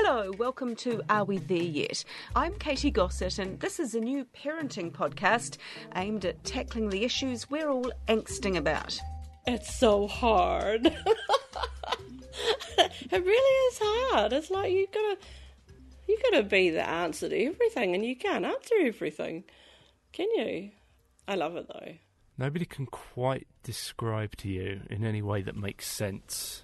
Hello, welcome to Are We There Yet? I'm Katie Gossett, and this is a new parenting podcast aimed at tackling the issues we're all angsting about. It's so hard. it really is hard. It's like you gotta you gotta be the answer to everything and you can't answer everything. Can you? I love it though. Nobody can quite describe to you in any way that makes sense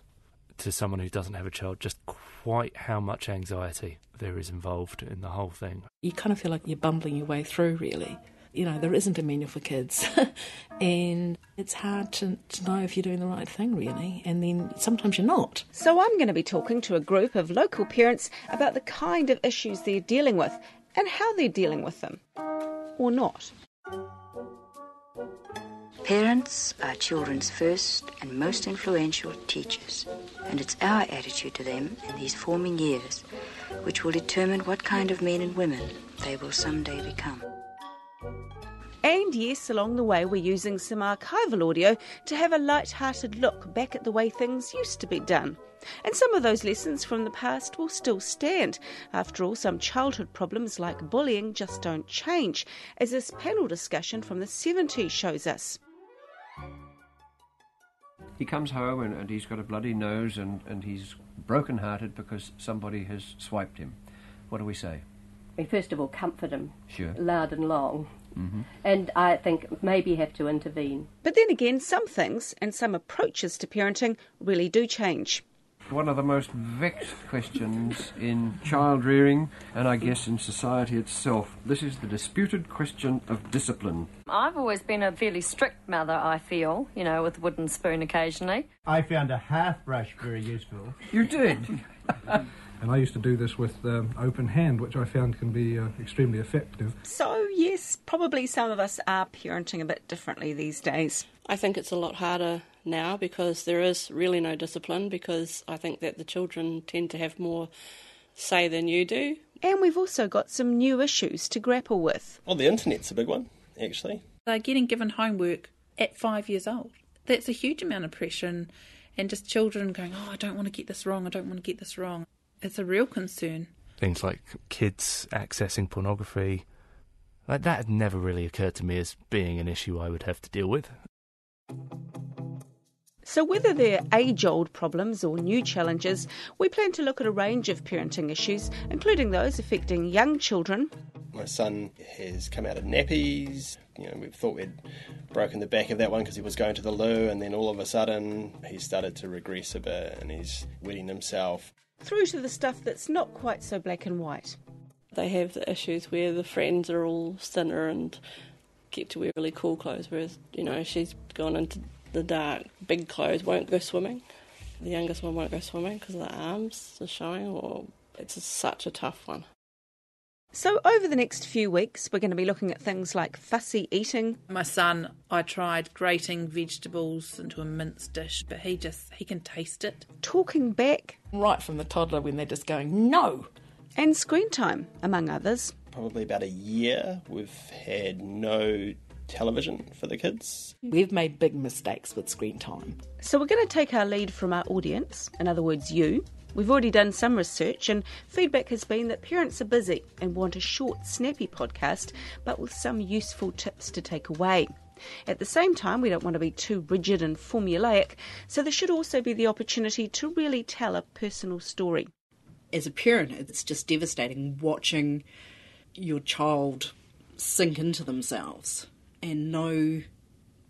to someone who doesn't have a child just quite how much anxiety there is involved in the whole thing. You kind of feel like you're bumbling your way through, really. You know, there isn't a manual for kids. and it's hard to, to know if you're doing the right thing, really. And then sometimes you're not. So, I'm going to be talking to a group of local parents about the kind of issues they're dealing with and how they're dealing with them. Or not. Parents are children's first and most influential teachers, and it's our attitude to them in these forming years which will determine what kind of men and women they will someday become. And yes, along the way, we're using some archival audio to have a light-hearted look back at the way things used to be done. And some of those lessons from the past will still stand. After all, some childhood problems like bullying just don't change, as this panel discussion from the 70s shows us. He comes home and, and he's got a bloody nose and, and he's broken hearted because somebody has swiped him. What do we say? We first of all comfort him Sure. loud and long. Mm-hmm. And I think maybe have to intervene. But then again, some things and some approaches to parenting really do change. One of the most vexed questions in child rearing and I guess in society itself. This is the disputed question of discipline. I've always been a fairly strict mother, I feel, you know, with wooden spoon occasionally. I found a half brush very useful. You did? And I used to do this with um, open hand, which I found can be uh, extremely effective. So, yes, probably some of us are parenting a bit differently these days. I think it's a lot harder now because there is really no discipline because I think that the children tend to have more say than you do. And we've also got some new issues to grapple with. Well, the internet's a big one, actually. They're getting given homework at five years old. That's a huge amount of pressure and, and just children going, oh, I don't want to get this wrong, I don't want to get this wrong. It's a real concern. Things like kids accessing pornography. Like that had never really occurred to me as being an issue I would have to deal with. So, whether they're age old problems or new challenges, we plan to look at a range of parenting issues, including those affecting young children, My son has come out of nappies. You know, we thought we'd broken the back of that one because he was going to the loo, and then all of a sudden he started to regress a bit and he's wetting himself. Through to the stuff that's not quite so black and white. They have the issues where the friends are all thinner and get to wear really cool clothes, whereas, you know, she's gone into the dark, big clothes, won't go swimming. The youngest one won't go swimming because the arms are showing, or it's such a tough one. So, over the next few weeks, we're going to be looking at things like fussy eating, My son, I tried grating vegetables into a mince dish, but he just, he can taste it. talking back, Right from the toddler when they're just going, no. and screen time, among others. Probably about a year we've had no television for the kids. We've made big mistakes with screen time. So, we're going to take our lead from our audience, in other words, you. We've already done some research, and feedback has been that parents are busy and want a short, snappy podcast, but with some useful tips to take away. At the same time, we don't want to be too rigid and formulaic, so there should also be the opportunity to really tell a personal story. As a parent, it's just devastating watching your child sink into themselves and know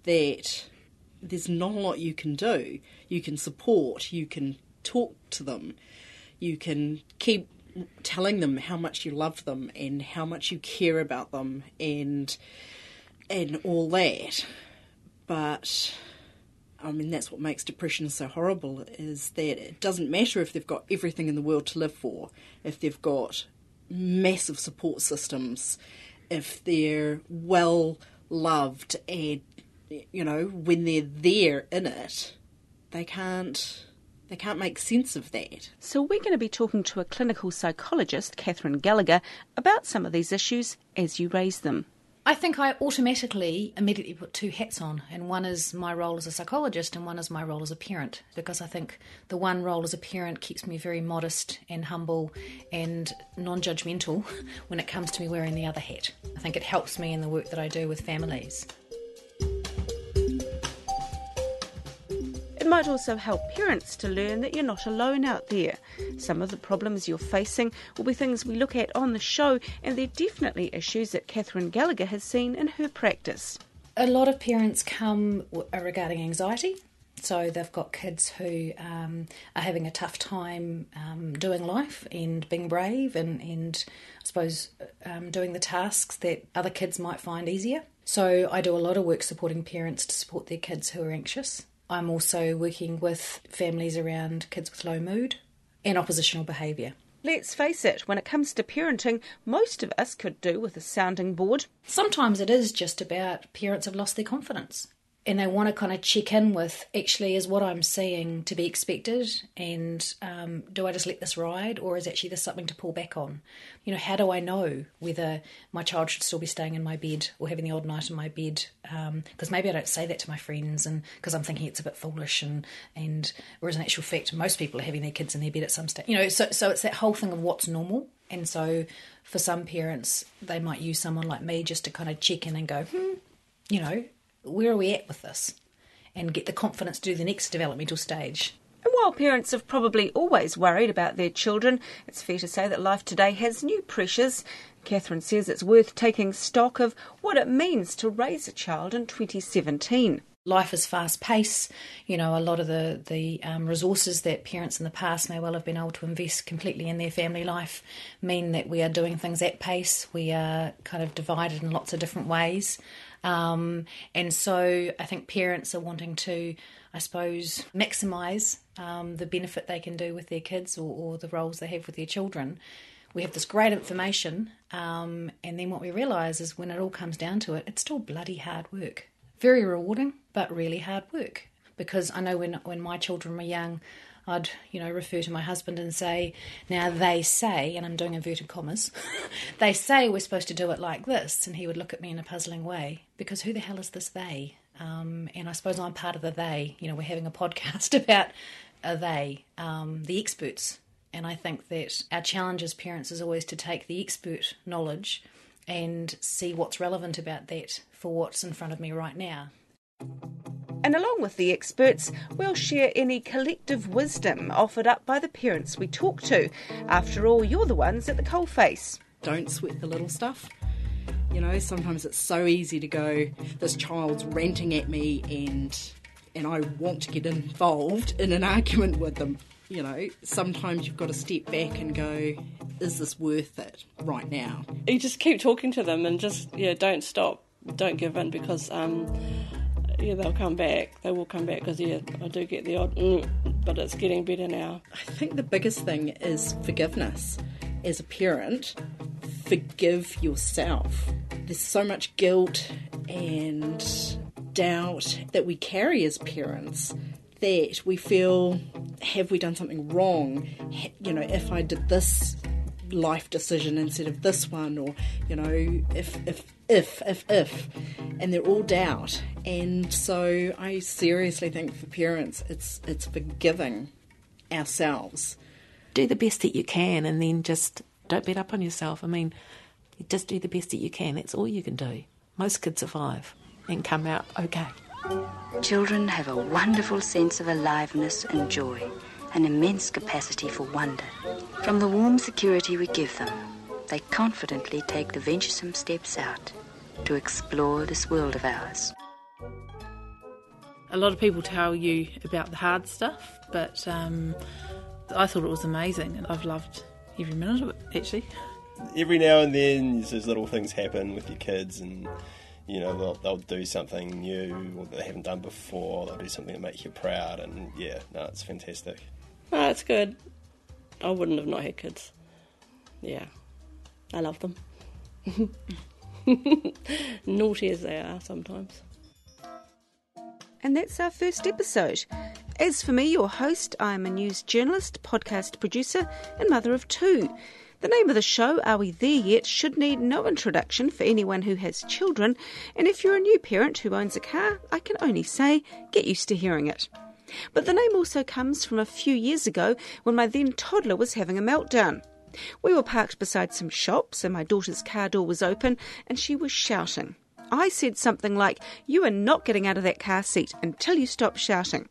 that there's not a lot you can do. You can support, you can talk to them, you can keep telling them how much you love them and how much you care about them and and all that. But I mean that's what makes depression so horrible is that it doesn't matter if they've got everything in the world to live for, if they've got massive support systems, if they're well loved and you know when they're there in it, they can't they can't make sense of that. So, we're going to be talking to a clinical psychologist, Catherine Gallagher, about some of these issues as you raise them. I think I automatically immediately put two hats on, and one is my role as a psychologist, and one is my role as a parent, because I think the one role as a parent keeps me very modest and humble and non judgmental when it comes to me wearing the other hat. I think it helps me in the work that I do with families. It might also help parents to learn that you're not alone out there. Some of the problems you're facing will be things we look at on the show, and they're definitely issues that Catherine Gallagher has seen in her practice. A lot of parents come regarding anxiety. So they've got kids who um, are having a tough time um, doing life and being brave and, and I suppose um, doing the tasks that other kids might find easier. So I do a lot of work supporting parents to support their kids who are anxious. I'm also working with families around kids with low mood and oppositional behaviour. Let's face it, when it comes to parenting, most of us could do with a sounding board. Sometimes it is just about parents have lost their confidence and they want to kind of check in with actually is what I'm seeing to be expected, and um, do I just let this ride, or is actually this something to pull back on? You know, how do I know whether my child should still be staying in my bed or having the odd night in my bed? Because um, maybe I don't say that to my friends, and because I'm thinking it's a bit foolish, and and whereas in actual fact, most people are having their kids in their bed at some stage. You know, so so it's that whole thing of what's normal, and so for some parents, they might use someone like me just to kind of check in and go, hmm, you know, where are we at with this? And get the confidence to do the next developmental stage. And while parents have probably always worried about their children, it's fair to say that life today has new pressures. Catherine says it's worth taking stock of what it means to raise a child in 2017 life is fast paced. You know, a lot of the the um, resources that parents in the past may well have been able to invest completely in their family life mean that we are doing things at pace. We are kind of divided in lots of different ways. Um, and so I think parents are wanting to, I suppose, maximise um, the benefit they can do with their kids or, or, the roles they have with their children. We have this great information, um, and then what we realise is when it all comes down to it, it's still bloody hard work. Very rewarding, but really hard work. Because I know when when my children were young, I'd, you know, refer to my husband and say, now they say, and I'm doing inverted commas, they say we're supposed to do it like this. And he would look at me in a puzzling way because who the hell is this they? Um, and I suppose I'm part of the they. You know, we're having a podcast about a they, um, the experts. And I think that our challenge as parents is always to take the expert knowledge and see what's relevant about that for what's in front of me right now. And along with the experts, we'll share any collective wisdom offered up by the parents we talk to. After all, you're the ones at the coalface. Don't sweat the little stuff. You know, sometimes it's so easy to go, this child's ranting at me and and I want to get involved in an argument with them. You know, sometimes you've got to step back and go, is this worth it right now? You just keep talking to them and just, yeah, don't stop. Don't give in because um, yeah, they'll come back. They will come back because yeah, I do get the odd, mm, but it's getting better now. I think the biggest thing is forgiveness. As a parent, forgive yourself. There's so much guilt and doubt that we carry as parents that we feel have we done something wrong? You know, if I did this life decision instead of this one, or you know, if if if if if, and they're all doubt. And so I seriously think for parents, it's it's forgiving ourselves. Do the best that you can, and then just don't beat up on yourself. I mean, just do the best that you can. That's all you can do. Most kids survive and come out okay. Children have a wonderful sense of aliveness and joy an immense capacity for wonder. From the warm security we give them, they confidently take the venturesome steps out to explore this world of ours. A lot of people tell you about the hard stuff, but um, I thought it was amazing, and I've loved every minute of it actually. Every now and then, those little things happen with your kids, and you know they'll, they'll do something new or they haven't done before. They'll do something that makes you proud, and yeah, no, it's fantastic. Oh, it's good. I wouldn't have not had kids. Yeah, I love them. Naughty as they are sometimes. And that's our first episode. As for me, your host, I'm a news journalist, podcast producer, and mother of two. The name of the show, Are We There Yet, should need no introduction for anyone who has children, and if you're a new parent who owns a car, I can only say get used to hearing it. But the name also comes from a few years ago when my then toddler was having a meltdown. We were parked beside some shops, and my daughter's car door was open, and she was shouting. I said something like, You are not getting out of that car seat until you stop shouting.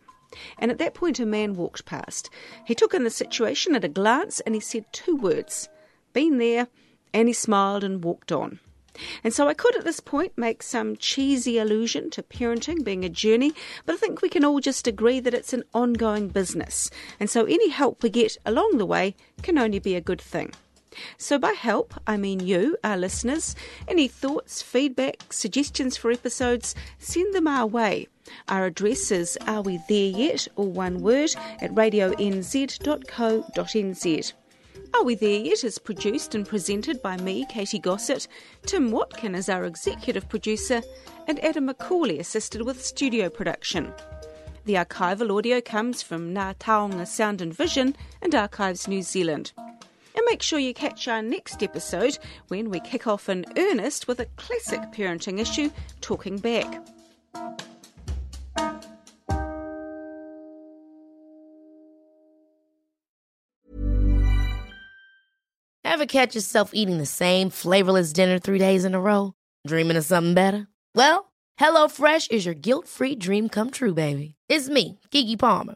And at that point, a man walked past. He took in the situation at a glance and he said two words Been there. And he smiled and walked on. And so I could at this point make some cheesy allusion to parenting being a journey, but I think we can all just agree that it's an ongoing business. And so any help we get along the way can only be a good thing. So, by help, I mean you, our listeners. Any thoughts, feedback, suggestions for episodes, send them our way. Our address is Are We There Yet, or one word, at radionz.co.nz. Are We There Yet is produced and presented by me, Katie Gossett. Tim Watkin is our executive producer, and Adam McCauley assisted with studio production. The archival audio comes from Ngā Taonga Sound and Vision and Archives New Zealand. And make sure you catch our next episode when we kick off in earnest with a classic parenting issue, Talking Back. Ever catch yourself eating the same flavorless dinner three days in a row? Dreaming of something better? Well, HelloFresh is your guilt free dream come true, baby. It's me, Keke Palmer.